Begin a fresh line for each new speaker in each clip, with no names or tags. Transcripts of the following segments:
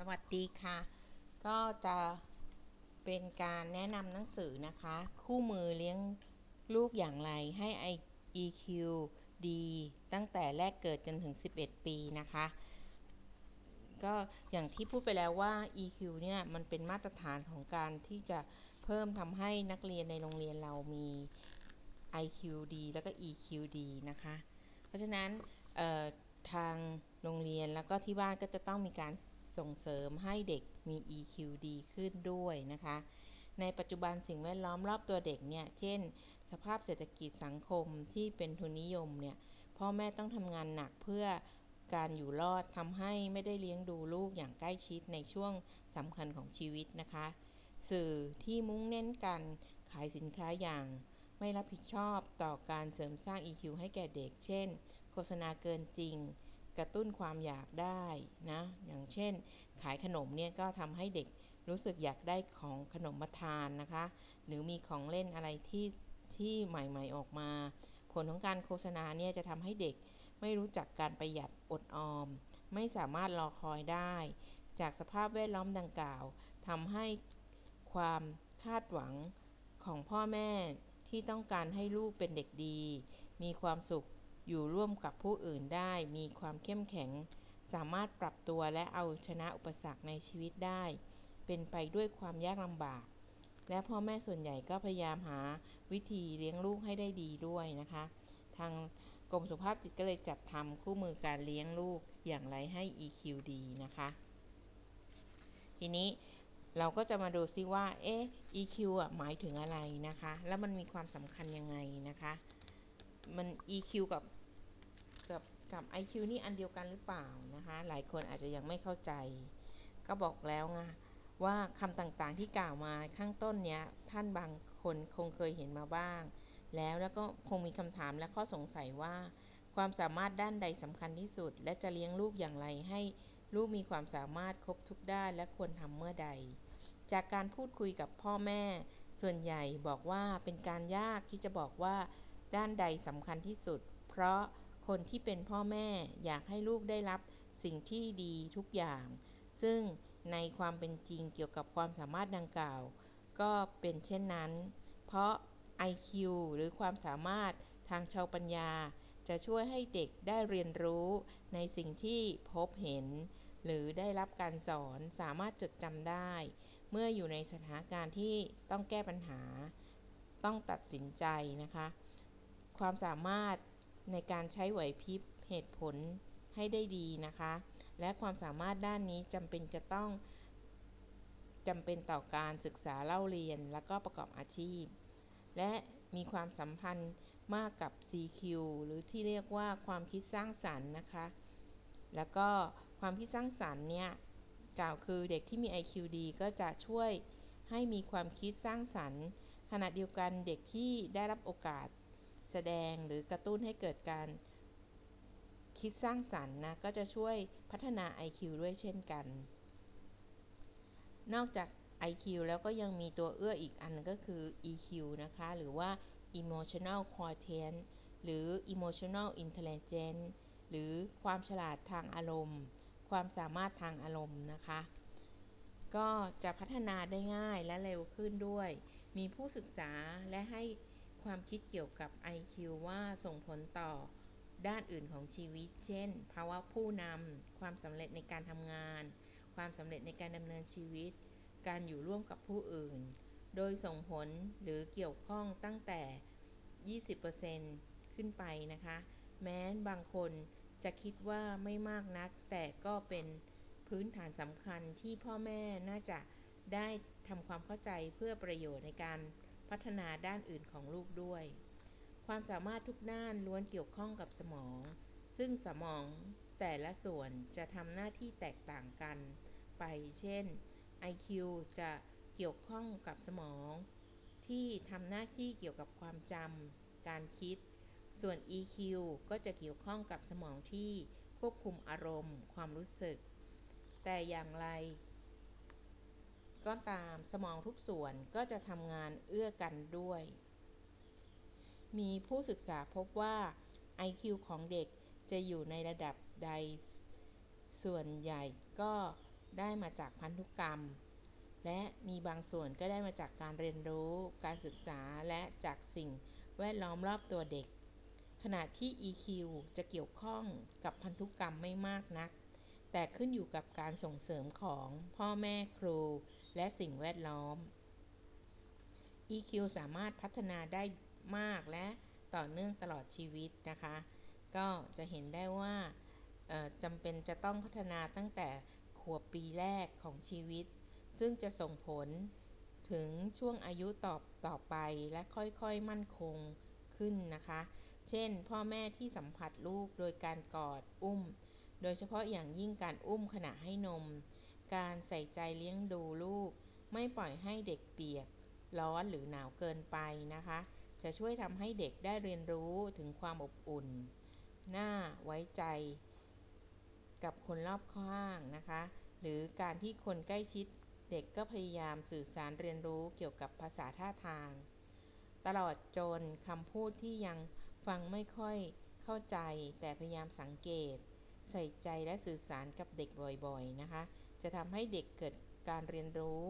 สวัสดีค่ะ ก็จะเป็นการแนะนำหนังสือนะคะ คู่มือเลี้ยงลูกอย่างไรให้ EQ ดีตั้งแต่แรกเกิดจนถึง 11 ปีนะคะ ก็อย่างที่พูดไปแล้วว่า EQ เนี่ยมันเป็นมาตรฐานของการที่จะเพิ่มทำให้นักเรียนในโรงเรียนเรามี IQ ดีแล้วก็ EQ ดีนะคะ เพราะฉะนั้นทางโรงเรียนแล้วก็ที่บ้านก็จะต้องมีการ ส่งเสริมให้เด็กมี EQ ดีขึ้นด้วยนะคะ ในปัจจุบันสิ่งแวดล้อมรอบตัวเด็กเนี่ย เช่น สภาพเศรษฐกิจสังคมที่เป็นทุนนิยมเนี่ย พ่อแม่ต้องทำงานหนักเพื่อการอยู่รอดทำให้ไม่ได้เลี้ยงดูลูกอย่างใกล้ชิดในช่วงสำคัญของชีวิตนะคะ สื่อที่มุ่งเน้นการขายสินค้าอย่างไม่รับผิดชอบต่อการเสริมสร้าง EQ ให้แก่เด็ก เช่น โฆษณาเกินจริง กระตุ้นความอยากได้นะ อย่างเช่น ขายขนมเนี่ยก็ทำให้เด็กรู้สึกอยากได้ของขนมมาทานนะคะ หรือมีของเล่นอะไรที่ที่ใหม่ๆออกมา ผลของการโฆษณาเนี่ยจะทำให้เด็กไม่รู้จักการประหยัดอดออม ไม่สามารถรอคอยได้ จากสภาพแวดล้อมดังกล่าวทำให้ความคาดหวังของพ่อแม่ที่ต้องการให้ลูกเป็นเด็กดี มีความสุข อยู่ร่วมกับผู้อื่นได้ มีความเข้มแข็ง สามารถปรับตัวและเอาชนะอุปสรรคในชีวิตได้ เป็นไปด้วยความยากลำบาก และพ่อแม่ส่วนใหญ่ก็พยายามหาวิธีเลี้ยงลูกให้ได้ดีด้วยนะคะ ทางกรมสุขภาพจิตก็เลยจัดทำคู่มือการเลี้ยงลูกอย่างไรให้ EQ ดีนะคะ ทีนี้เราก็จะมาดูซิว่า เอ๊ะ EQ อะหมายถึงอะไรนะคะ แล้วมันมีความสำคัญยังไงนะคะ มัน EQ กับ กับ IQ นี่อันเดียวกันหรือเปล่านะคะ หลายคนอาจจะยังไม่เข้าใจ ก็บอกแล้วไงว่าคำต่างๆที่กล่าวมาข้างต้นเนี้ยท่านบางคนคงเคยเห็นมาบ้าง แล้วแล้วก็คงมีคำถามและข้อสงสัยว่า ความสามารถด้านใดสำคัญที่สุด และจะเลี้ยงลูกอย่างไรให้ลูกมีความสามารถครบทุกด้านและควรทำเมื่อใด จากการพูดคุยกับพ่อแม่ ส่วนใหญ่บอกว่าเป็นการยากที่จะบอกว่า ด้านใดสำคัญที่สุด เพราะ คนที่เป็นพ่อแม่อยากให้ลูกได้รับสิ่งที่ดีทุกอย่าง ซึ่งในความเป็นจริงเกี่ยวกับความสามารถดังกล่าว ก็เป็นเช่นนั้น เพราะ IQ หรือความสามารถทางชาวปัญญา จะช่วยให้เด็กได้เรียนรู้ในสิ่งที่พบเห็น หรือได้รับการสอนสามารถจดจำได้ เมื่ออยู่ในสถานการณ์ที่ต้องแก้ปัญหา ต้องตัดสินใจนะคะ ความสามารถ ในการใช้ไหวพริบเหตุผลให้ได้ดีนะคะ และความสามารถด้านนี้จำเป็นจะต้องจำเป็นต่อการศึกษาเล่าเรียนและก็ประกอบอาชีพ และมีความสัมพันธ์มากกับ CQ หรือที่เรียกว่าความคิดสร้างสรรค์นะคะ แล้วก็ความคิดสร้างสรรค์เนี่ยกล่าวคือเด็กที่มี IQ ดีก็จะช่วยให้มีความคิดสร้างสรรค์ ขณะเดียวกันเด็กที่ได้รับโอกาส แสดงหรือกระตุ้นให้เกิดการคิดสร้างสรรค์นะ ก็จะช่วยพัฒนา IQ ด้วยเช่นกัน นอกจาก IQ แล้วก็ยังมีตัวเอื้ออีกอันก็คือ EQ นะคะ หรือว่า emotional quotient หรือ emotional intelligence หรือความฉลาดทางอารมณ์ ความสามารถทางอารมณ์นะคะ ก็จะพัฒนาได้ง่ายและเร็วขึ้นด้วย มีผู้ศึกษาและให้ ความคิดเกี่ยวกับ IQ ว่าส่งผลต่อด้านอื่นของชีวิต เช่น ภาวะผู้นำ ความสำเร็จในการทำงาน ความสำเร็จในการดำเนินชีวิต การอยู่ร่วมกับผู้อื่น โดยส่งผลหรือเกี่ยวข้องตั้งแต่ 20%ขึ้นไปนะคะ แม้บางคนจะคิดว่าไม่มากนัก แต่ก็เป็นพื้นฐานสำคัญที่พ่อแม่น่าจะได้ทำความเข้าใจเพื่อประโยชน์ในการ พัฒนาด้านอื่นของลูกด้วย ความสามารถทุกด้านล้วนเกี่ยวข้องกับสมอง ซึ่งสมองแต่ละส่วนจะทำหน้าที่แตกต่างกัน ไป เช่น IQ จะเกี่ยวข้องกับสมอง ที่ทำหน้าที่เกี่ยวกับความจำการคิด ส่วน EQ ก็จะเกี่ยวข้องกับสมองที่ควบคุมอารมณ์ ความรู้สึก แต่อย่างไร ก็ตามสมองทุกส่วนก็จะทำงานเอื้อกันด้วย มีผู้ศึกษาพบว่า IQ ของเด็กจะอยู่ในระดับใด ส่วนใหญ่ก็ได้มาจากพันธุกรรม และมีบางส่วนก็ได้มาจากการเรียนรู้ การศึกษาและจากสิ่งแวดล้อมรอบตัวเด็ก ขณะที่ EQ จะเกี่ยวข้องกับพันธุกรรมไม่มากนัก แต่ขึ้นอยู่กับการส่งเสริมของพ่อแม่ครู และสิ่งแวดล้อม EQ สามารถพัฒนาได้มากและต่อเนื่องตลอดชีวิตนะคะ ก็จะเห็นได้ว่าจำเป็นจะต้องพัฒนาตั้งแต่ขวบปีแรกของชีวิต ซึ่งจะส่งผลถึงช่วงอายุต่อต่อไปและค่อยๆมั่นคงขึ้นนะคะ เช่น พ่อแม่ที่สัมผัสลูกโดยการกอดอุ้ม โดยเฉพาะอย่างยิ่งการอุ้มขณะให้นม การใส่ใจเลี้ยงดูลูก ไม่ปล่อยให้เด็กเปียก ร้อนหรือหนาวเกินไปนะคะ จะช่วยทำให้เด็กได้เรียนรู้ถึงความอบอุ่น น่าไว้ใจ กับคนรอบข้างนะคะ หรือการที่คนใกล้ชิดเด็กก็พยายามสื่อสารเรียนรู้เกี่ยวกับภาษาท่าทาง ตลอดจนคำพูดที่ยังฟังไม่ค่อยเข้าใจแต่พยายามสังเกต ใส่ใจและสื่อสารกับเด็กบ่อยๆนะคะ จะทำให้เด็กเกิดการเรียนรู้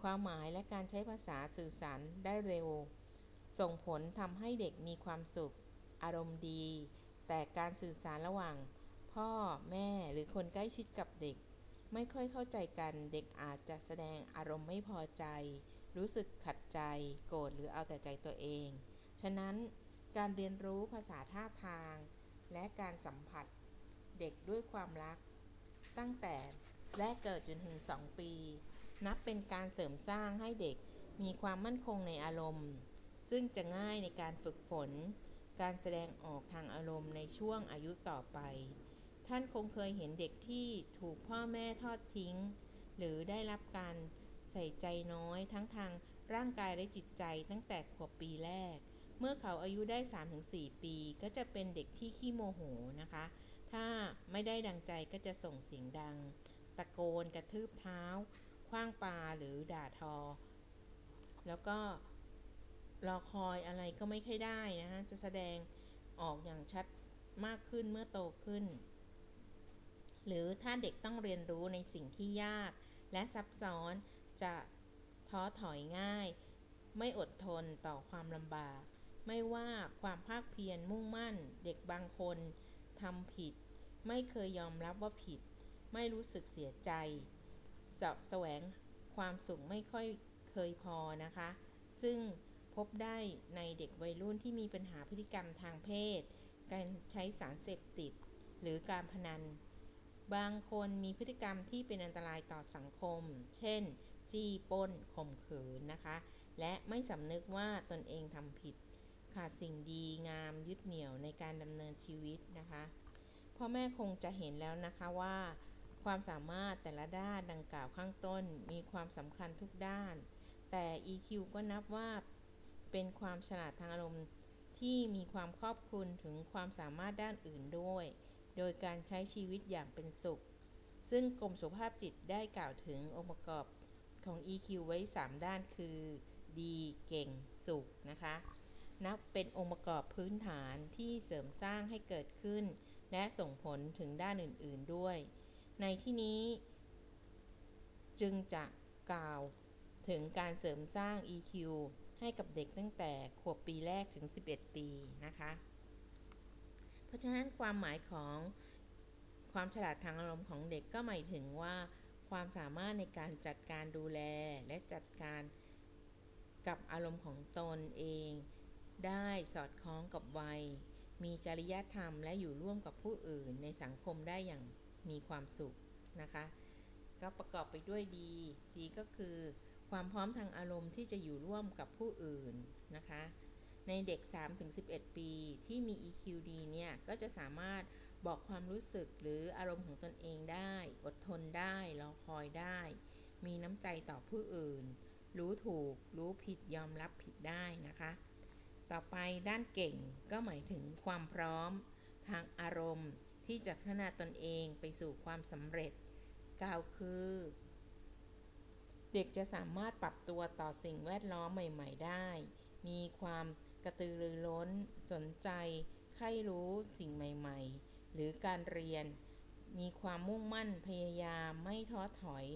ความหมายและการใช้ภาษาสื่อสารได้เร็ว ส่งผลทำให้เด็กมีความสุข อารมณ์ดี แต่การสื่อสารระหว่าง พ่อแม่หรือคนใกล้ชิดกับเด็ก ไม่ค่อยเข้าใจกันเด็กอาจจะแสดงอารมณ์ไม่พอใจ รู้สึกขัดใจ โกรธหรือเอาแต่ใจตัวเอง ฉะนั้นการเรียนรู้ภาษาท่าทาง และการสัมผัส เด็กด้วยความรัก ตั้งแต่ แรกเกิดจนถึง 2 ปี นับเป็นการเสริมสร้างให้เด็กมีความมั่นคงในอารมณ์ ซึ่งจะง่ายในการฝึกฝนการแสดงออกทางอารมณ์ในช่วงอายุต่อไป ท่านคงเคยเห็นเด็กที่ถูกพ่อแม่ทอดทิ้ง หรือได้รับการใส่ใจน้อยทั้งทางร่างกายและจิตใจตั้งแต่ขวบปีแรก เมื่อเขาอายุได้ 3-4 ปี ก็จะเป็นเด็กที่ขี้โมโหนะคะ ถ้าไม่ได้ดังใจก็จะส่งเสียงดัง ตะโกนกระทืบเท้าคว้างปลาหรือด่าทอ แล้วก็รอคอยอะไรก็ไม่ค่อยได้นะคะจะแสดงออกอย่างชัดมากขึ้นเมื่อโตขึ้น หรือถ้าเด็กต้องเรียนรู้ในสิ่งที่ยาก และซับซ้อนจะท้อถอยง่าย ไม่อดทนต่อความลำบาก ไม่ว่าความภาคเพียรมุ่งมั่น เด็กบางคนทำผิด ไม่เคยยอมรับว่าผิด ไม่รู้สึกเสียใจสะแสวงความสุขไม่ค่อยเคยพอนะคะ ซึ่งพบได้ในเด็กวัยรุ่นที่มีปัญหาพฤติกรรมทางเพศ การใช้สารเสพติด หรือการพนัน บางคนมีพฤติกรรมที่เป็นอันตรายต่อสังคม เช่น จี้ป้นข่มขืนนะคะ และไม่สำนึกว่าตนเองทำผิด ขาดสิ่งดีงามยึดเหนี่ยวในการดำเนินชีวิตนะคะพ่อแม่คงจะเห็นแล้วนะคะว่า ความสามารถแต่ละด้านดังกล่าวข้างต้นมีความสำคัญทุกด้าน แต่ EQ ก็นับว่าเป็นความฉลาดทางอารมณ์ที่มีความครอบคลุมถึงความสามารถด้านอื่นด้วย โดยการใช้ชีวิตอย่างเป็นสุข ซึ่งกรมสุขภาพจิตได้กล่าวถึงองค์ประกอบของ EQ ไว้ 3 ด้านคือ ดีเก่งสุขนะคะ นับเป็นองค์ประกอบพื้นฐานที่เสริมสร้างให้เกิดขึ้น และส่งผลถึงด้านอื่น ๆด้วย ในที่นี้จึงจะกล่าวถึงการเสริมสร้าง EQ ให้กับเด็กตั้งแต่ขวบปีแรกถึง 11 ปีนะคะ เพราะฉะนั้นความหมายของความฉลาดทางอารมณ์ของเด็กก็หมายถึงว่า ความสามารถในการจัดการดูแลและจัดการกับอารมณ์ของตนเอง ได้สอดคล้องกับวัย มีจริยธรรมและอยู่ร่วมกับผู้อื่นในสังคมได้อย่าง มีความสุขนะคะ ก็ประกอบไปด้วยดี ดีก็คือ ความพร้อมทางอารมณ์ที่จะอยู่ร่วมกับผู้อื่นนะคะ ในเด็ก 3-11 ปีที่มี EQ ดีเนี่ย ก็จะสามารถบอกความรู้สึกหรืออารมณ์ของตนเองได้ อดทนได้รอคอยได้ มีน้ำใจต่อผู้อื่น รู้ถูก รู้ผิดยอมรับผิดได้นะคะ ต่อไปด้านเก่งก็หมายถึงความพร้อม ทางอารมณ์ ที่จะพัฒนาตนเองไปสู่ความสำเร็จกล่าวคือ เด็กจะสามารถปรับตัวต่อสิ่งแวดล้อมใหม่ ๆ ได้ มีความกระตือรือร้น สนใจ ใคร่รู้สิ่งใหม่ ๆ หรือการเรียน มีความมุ่งมั่นพยายามไม่ท้อถอย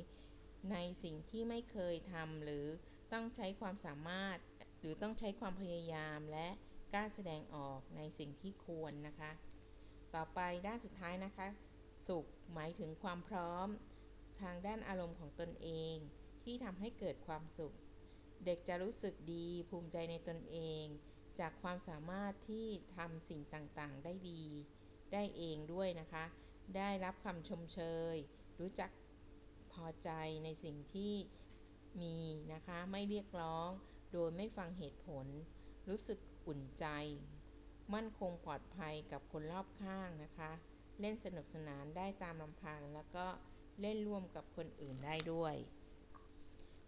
ในสิ่งที่ไม่เคยทำหรือต้องใช้ความสามารถ หรือต้องใช้ความพยายามและกล้าแสดงออกในสิ่งที่ควรนะคะ ต่อไปด้านสุดท้ายนะคะ สุขหมายถึงความพร้อม ทางด้านอารมณ์ของตนเอง ที่ทำให้เกิดความสุข เด็กจะรู้สึกดีภูมิใจในตนเอง จากความสามารถที่ทำสิ่งต่างๆ ได้ดี ได้เองด้วยนะคะ ได้รับคำชมเชย รู้จักพอใจในสิ่งที่มีนะคะ ไม่เรียกร้อง โดยไม่ฟังเหตุผล รู้สึกอุ่นใจ มั่นคงปลอดภัยกับคนรอบข้างนะคะ เล่นสนุกสนานได้ตามลำพังแล้วก็เล่นร่วมกับคนอื่นได้ด้วย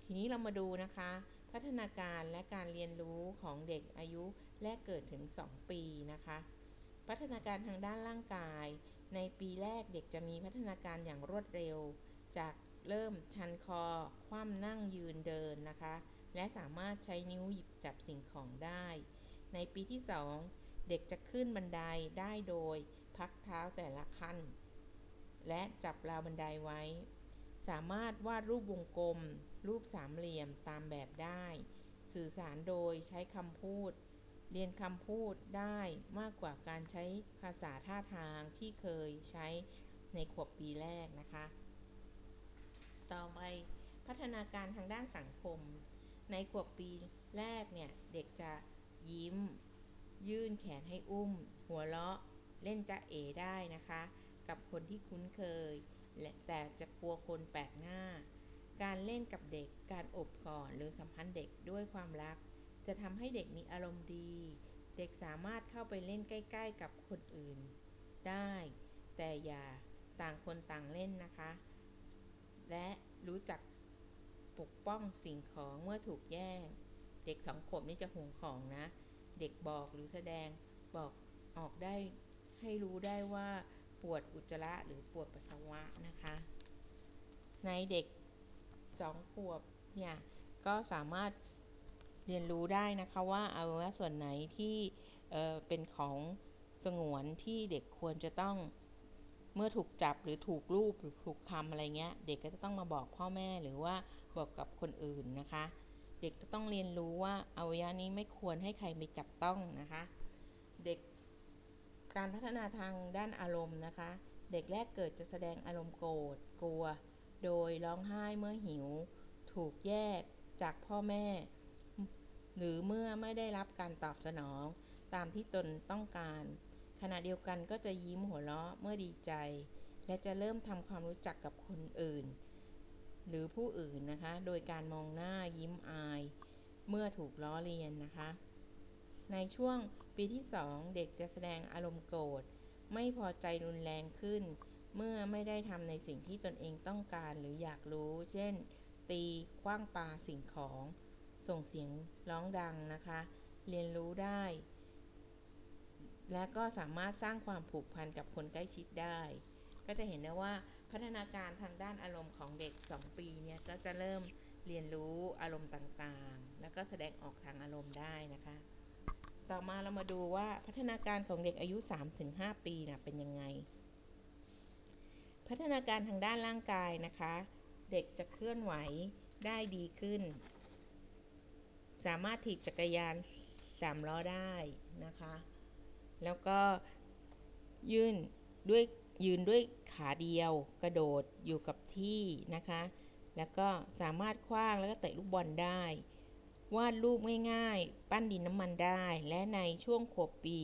ทีนี้เรามาดูนะคะ พัฒนาการและการเรียนรู้ของเด็กอายุแรกเกิดถึง 2 ปีนะคะ พัฒนาการทางด้านร่างกาย ในปีแรกเด็กจะมีพัฒนาการอย่างรวดเร็ว จากเริ่มชันคอ คว่ำนั่งยืนเดินนะคะ และสามารถใช้นิ้วหยิบจับสิ่งของได้ ในปีที่ 2 เด็กจะขึ้นบันไดได้โดยพักเท้าแต่ละขั้น และจับราวบันไดไว้ สามารถวาดรูปวงกลม รูปสามเหลี่ยมตามแบบได้ สื่อสารโดยใช้คำพูด เรียนคำพูดได้มากกว่าการใช้ภาษาท่าทางที่เคยใช้ในขวบปีแรกนะคะ ต่อไปพัฒนาการทางด้านสังคม ในขวบปีแรกเนี่ย เด็กจะยิ้ม ยื่นแขนให้อุ้ม หัวเราะเล่นจะเอได้นะคะ กับคนที่คุ้นเคยและแต่จะกลัวคนแปลกหน้า การเล่นกับเด็กการอบกอดหรือสัมพันธ์เด็กด้วยความรัก จะทำให้เด็กมีอารมณ์ดี เด็กสามารถเข้าไปเล่นใกล้ ๆ กับคนอื่น ได้ แต่อย่าต่างคนต่างเล่นนะคะ และรู้จักปกป้องสิ่งของเมื่อถูกแย่ง เด็กสองขวบนี่จะห่วงของนะ เด็กบอกหรือแสดงบอกออกได้ให้รู้ได้ว่าปวดอุจจาระหรือปวดปัสสาวะนะคะ ในเด็กสองขวบเนี่ยก็สามารถเรียนรู้ได้นะคะว่าอวัยวะส่วนไหนที่เเป็นของสงวนที่เด็กควรจะต้องเมื่อถูกจับหรือถูกรูปหรือถูกคำอะไรเงี้ย เด็กก็จะต้องมาบอกพ่อแม่หรือว่าบอกกับคนอื่นนะคะ เด็กจะต้องเรียนรู้ว่าอวัยวะนี้ไม่ควรให้ใครไปจับต้องนะคะ เด็กการพัฒนาทางด้านอารมณ์นะคะ เด็กแรกเกิดจะแสดงอารมณ์โกรธกลัว โดยร้องไห้เมื่อหิว ถูกแยกจากพ่อแม่ หรือเมื่อไม่ได้รับการตอบสนอง ตามที่ตนต้องการ ขณะเดียวกันก็จะยิ้มหัวเราะเมื่อดีใจ และจะเริ่มทำความรู้จักกับคนอื่น หรือผู้อื่นนะคะ โดยการมองหน้ายิ้มอาย เมื่อถูกล้อเลียนนะคะ ในช่วงปีที่ 2 เด็กจะแสดงอารมณ์โกรธ ไม่พอใจรุนแรงขึ้น เมื่อไม่ได้ทำในสิ่งที่ตนเองต้องการหรืออยากรู้ เช่น ตีคว้างปาสิ่งของ ส่งเสียงร้องดังนะคะ เรียนรู้ได้ และก็สามารถสร้างความผูกพันกับคนใกล้ชิดได้ ก็จะเห็นได้ว่า พัฒนาการทางด้านอารมณ์ของเด็ก 2 ปีเนี่ยก็จะเริ่มเรียนรู้อารมณ์ต่างๆ แล้วก็แสดงออกทางอารมณ์ได้นะคะ ต่อมาเรามาดูว่าพัฒนาการของเด็กอายุ 3-5 ปีนะเป็นยังไง พัฒนาการทางด้านร่างกายนะคะ เด็กจะเคลื่อนไหวได้ดีขึ้น สามารถถีบจักรยานสามล้อได้นะคะ แล้วก็ยื่นด้วย ยืนด้วยขาเดียว กระโดดอยู่กับที่นะคะ แล้วก็สามารถคว้างแล้วก็เตะลูกบอลได้ วาดรูปง่ายๆ ปั้นดินน้ำมันได้ และในช่วงขวบปี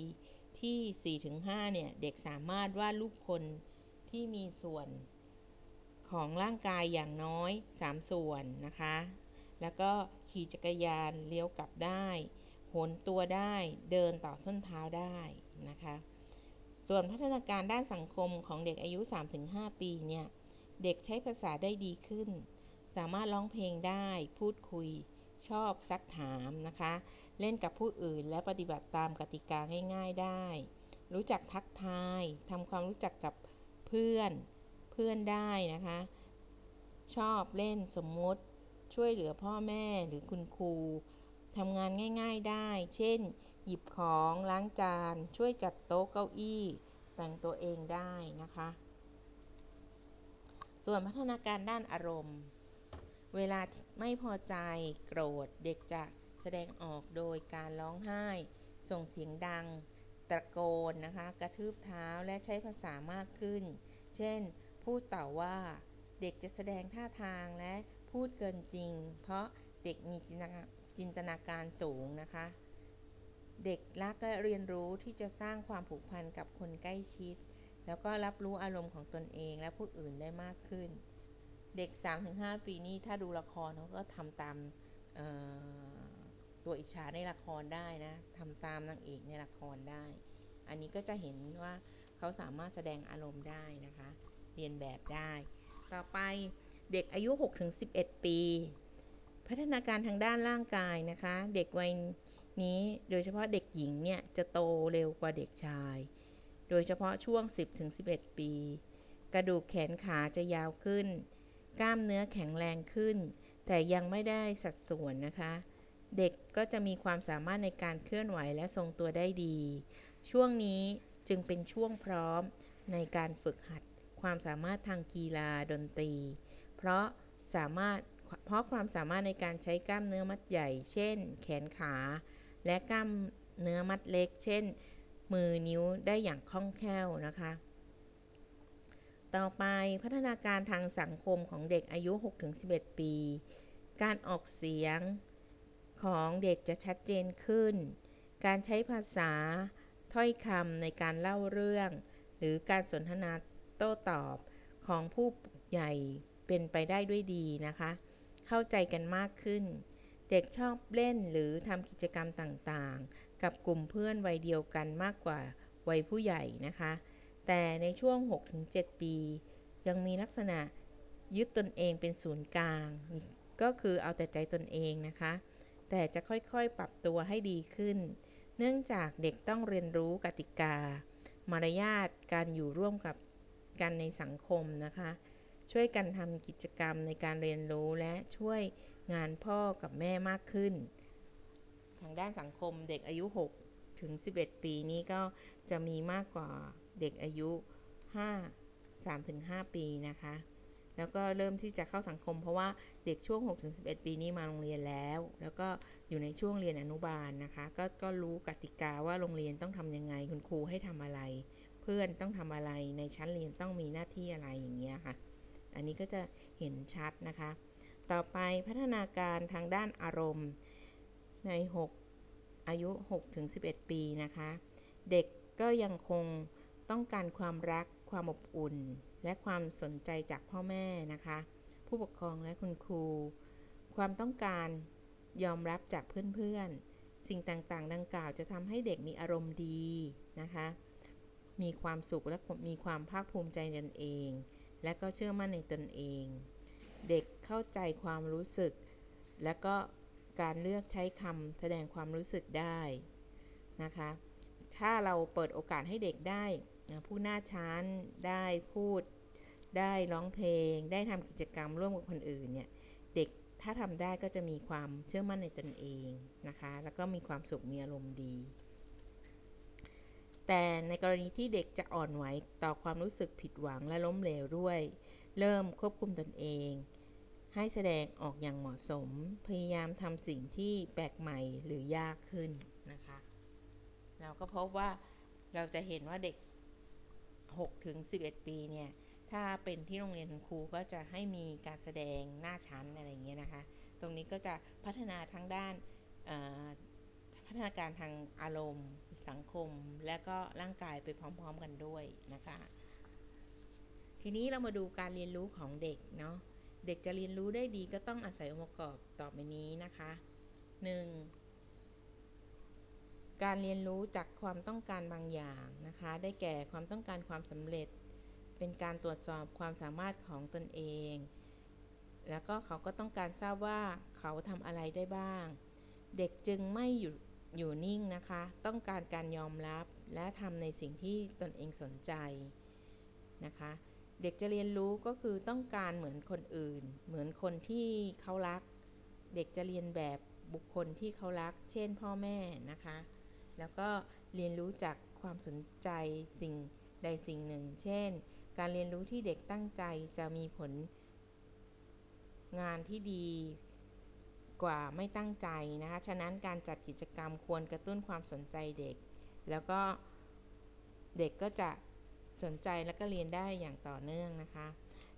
ที่ 4-5 เนี่ย เด็กสามารถวาดรูปคนที่มีส่วนของร่างกายอย่างน้อย 3 ส่วนนะคะ แล้วก็ขี่จักรยานเลี้ยวกลับได้โหนตัวได้ เดินต่อส้นเท้าได้นะคะ ส่วนพัฒนาการด้านสังคมของเด็กอายุ 3-5 ปีเนี่ย เด็กใช้ภาษาได้ดีขึ้น สามารถร้องเพลงได้ พูดคุย ชอบซักถามนะคะ เล่นกับผู้อื่นและปฏิบัติตามกติกาง่ายๆได้ รู้จักทักทายทำความรู้จักกับเพื่อน เพื่อนได้นะคะ ชอบเล่นสมมติ ช่วยเหลือพ่อแม่หรือคุณครูทำงานง่าย ๆได้ เช่น หยิบของล้างจาน ช่วยจัดโต๊ะเก้าอี้ แต่งตัวเองได้นะคะ ส่วนพัฒนาการด้านอารมณ์ เวลาไม่พอใจโกรธเด็กจะแสดงออกโดยการร้องไห้ ส่งเสียงดัง ตะโกนนะคะ กระทืบเท้าและใช้ภาษามากขึ้น เช่น พูดต่อว่าเด็กจะแสดงท่าทางและพูดเกินจริง เพราะเด็กมีจินตนาการสูงนะคะ เด็กรักและเรียนรู้ที่จะสร้างความผูกพันกับคนใกล้ชิด แล้วก็รับรู้อารมณ์ของตนเองและผู้อื่นได้มากขึ้น เด็ก 3-5 ปีนี้ถ้าดูละครเขาก็ทำตามตัวอิจฉาในละครได้นะทำตามนางเอกในละครได้ อันนี้ก็จะเห็นว่าเขาสามารถแสดงอารมณ์ได้นะคะ เรียนแบบได้ ต่อไปเด็กอายุ 6-11 ปี พัฒนาการทางด้านร่างกายนะคะ เด็กวัย นี้โดยเฉพาะเด็กหญิงเนี่ยจะโตเร็วกว่าเด็กชาย โดยเฉพาะช่วง 10-11 ปี กระดูกแขนขาจะยาวขึ้น กล้ามเนื้อแข็งแรงขึ้น แต่ยังไม่ได้สัดส่วนนะคะ เด็กก็จะมีความสามารถในการเคลื่อนไหวและทรงตัวได้ดี ช่วงนี้จึงเป็นช่วงพร้อมในการฝึกหัดความสามารถทางกีฬาดนตรี เพราะสามารถเพราะความสามารถในการใช้กล้ามเนื้อมัดใหญ่ เช่น แขนขา และกล้ามเนื้อมัดเล็ก เช่น มือนิ้วได้อย่างคล่องแคล่วนะคะ ต่อไปพัฒนาการทางสังคมของเด็กอายุ 6-11 ปี การออกเสียงของเด็กจะชัดเจนขึ้น การใช้ภาษา ถ้อยคำในการเล่าเรื่อง หรือการสนทนาโต้ตอบของผู้ใหญ่เป็นไปได้ด้วยดีนะคะ เข้าใจกันมากขึ้น เด็กชอบเล่นหรือทำกิจกรรมต่างๆ กับกลุ่มเพื่อนวัยเดียวกันมากกว่าวัยผู้ใหญ่นะคะ แต่ในช่วง 6-7 ปี ยังมีลักษณะยึดตนเองเป็นศูนย์กลาง ก็คือเอาแต่ใจตนเองนะคะ แต่จะค่อยๆปรับตัวให้ดีขึ้น เนื่องจากเด็กต้องเรียนรู้กติกา มารยาทการอยู่ร่วมกับกันในสังคมนะคะ ช่วยกันทำกิจกรรมในการเรียนรู้และช่วย งานพ่อกับแม่มากขึ้น ทางด้านสังคมเด็กอายุ 6 ถึง 11 ปีนี้ก็จะมีมากกว่าเด็กอายุ 5 3ถึง5ปีนะคะ แล้วก็เริ่มที่จะเข้าสังคม เพราะว่าเด็กช่วง6ถึง11 ปีนี้มาโรงเรียนแล้ว แล้วก็อยู่ในช่วงเรียนอนุบาลนะคะ ก็ก็รู้กติกาว่าโรงเรียนต้องทำยังไง คุณครูให้ทำอะไร เพื่อนต้องทำอะไรในชั้นเรียนต้องมีหน้าที่อะไรอย่างเงี้ยค่ะ อันนี้ก็จะเห็นชัดนะคะ ต่อไปพัฒนาการทางด้านอารมณ์ใน 6 อายุ6ถึง11 ปีนะคะ เด็กก็ยังคงต้องการความรักความอบอุ่น และความสนใจจากพ่อแม่นะคะ ผู้ปกครองและคุณครู ความต้องการยอมรับจากเพื่อนๆ สิ่งต่างๆ ดังกล่าวจะทำให้เด็กมีอารมณ์ดีนะคะ มีความสุขและมีความภาคภูมิใจในตนเอง และก็เชื่อมั่นในตนเอง เด็กเข้าใจความรู้สึก และก็การเลือกใช้คำแสดงความรู้สึกได้นะคะ ถ้าเราเปิดโอกาสให้เด็กได้พูดหน้าชั้นได้พูด ได้ร้องเพลง ได้ทำกิจกรรมร่วมกับคนอื่นเนี่ยเด็กถ้าทำได้ก็จะมีความเชื่อมั่นในตนเองนะคะ แล้วก็มีความสุขมีอารมณ์ดี แต่ในกรณีที่เด็กจะอ่อนไหวต่อความรู้สึกผิดหวังและล้มเหลวด้วย เริ่มควบคุมตนเอง ให้แสดงออกอย่างเหมาะสม พยายามทำสิ่งที่แปลกใหม่หรือยากขึ้นนะคะ เราก็พบว่าเราจะเห็นว่าเด็ก6ถึง11 ปีเนี่ย ถ้าเป็นที่โรงเรียนครูก็จะให้มีการแสดงหน้าชั้นอะไรเงี้ยนะคะ ตรงนี้ก็จะพัฒนาทั้งด้านพัฒนาการทางอารมณ์ สังคม และก็ร่างกายไปพร้อม ๆ กันด้วยนะคะ ทีนี้เรามาดูการเรียนรู้ของเด็กเนาะ เด็กจะเรียนรู้ได้ดีก็ต้องอาศัยองค์ประกอบต่อไปนี้นะคะ 1. การเรียนรู้จากความต้องการบางอย่างนะคะ ได้แก่ความต้องการความสำเร็จ เป็นการตรวจสอบความสามารถของตนเอง แล้วก็เขาก็ต้องการทราบว่าเขาทำอะไรได้บ้าง เด็กจึงไม่อยู่อยู่นิ่งนะคะ ต้องการการยอมรับและทำในสิ่งที่ตนเองสนใจนะคะ เด็กจะเรียนรู้ก็คือต้องการเหมือนคนอื่น เหมือนคนที่เขารัก เด็กจะเรียนแบบบุคคลที่เขารัก เช่นพ่อแม่นะคะ แล้วก็เรียนรู้จากความสนใจสิ่งใดสิ่งหนึ่ง เช่น การเรียนรู้ที่เด็กตั้งใจจะมีผลงานที่ดีกว่าไม่ตั้งใจนะคะ ฉะนั้นการจัดกิจกรรมควรกระตุ้นความสนใจเด็ก แล้วก็เด็กก็จะ สนใจและก็เรียนได้อย่างต่อเนื่องนะคะ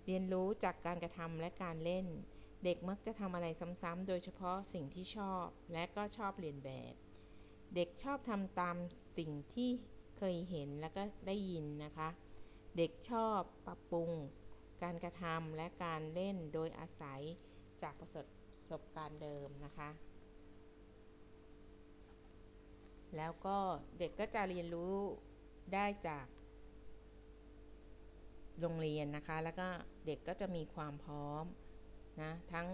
เรียนรู้จากการกระทำและการเล่น เด็กมักจะทำอะไรซ้ำๆโดยเฉพาะสิ่งที่ชอบและก็ชอบเรียนแบบ เด็กชอบทำตามสิ่งที่เคยเห็นแล้วก็ได้ยินนะคะ เด็กชอบปรับปรุง การกระทำและการเล่นโดยอาศัยจากประสบการณ์เดิมนะคะแล้วก็เด็กก็จะเรียนรู้ได้จาก โรงเรียนนะคะ แล้วก็เด็กก็จะมีความพร้อมนะทั้ง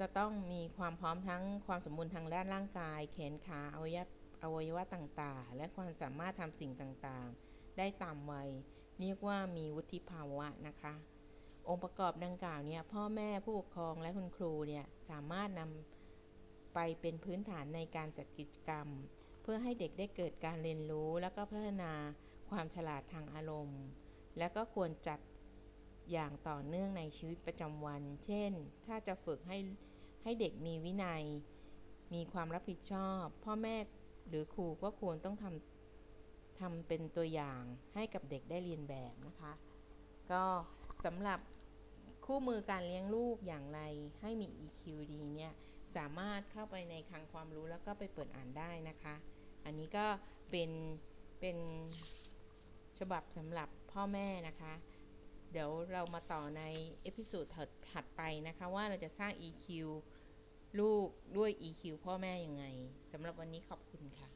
จะต้องมีความพร้อมทั้งความสมบูรณ์ทางด้านร่างกาย แขนขาอวัยวะอวัยวะต่างๆ และความสามารถทำสิ่งต่างๆ ได้ตามวัย เรียกว่ามีวุฒิภาวะนะคะ องค์ประกอบดังกล่าวเนี่ยพ่อแม่ผู้ปกครองและคุณครูเนี่ยสามารถนำไปเป็นพื้นฐานในการจัดกิจกรรม เพื่อให้เด็กได้เกิดการเรียนรู้ แล้วก็พัฒนาความฉลาดทางอารมณ์ และก็ควรจัดอย่างต่อเนื่องในชีวิตประจำวัน เช่น ถ้าจะฝึกให้ให้เด็กมีวินัย มีความรับผิดชอบ พ่อแม่หรือครูก็ควรต้องทำทำเป็นตัวอย่างให้กับเด็กได้เรียนแบบนะคะ ก็สำหรับคู่มือการเลี้ยงลูกอย่างไรให้มี EQ ดีเนี่ย สามารถเข้าไปในคลังความรู้แล้วก็ไปเปิดอ่านได้นะคะ อันนี้ก็เป็นเป็นฉบับสำหรับ พ่อแม่นะคะ เดี๋ยวเรามาต่อในเอพิสูดถัดไปนะคะ ว่าเราจะสร้าง EQ ลูกด้วย EQ พ่อแม่ยังไงสำหรับวันนี้ขอบคุณค่ะ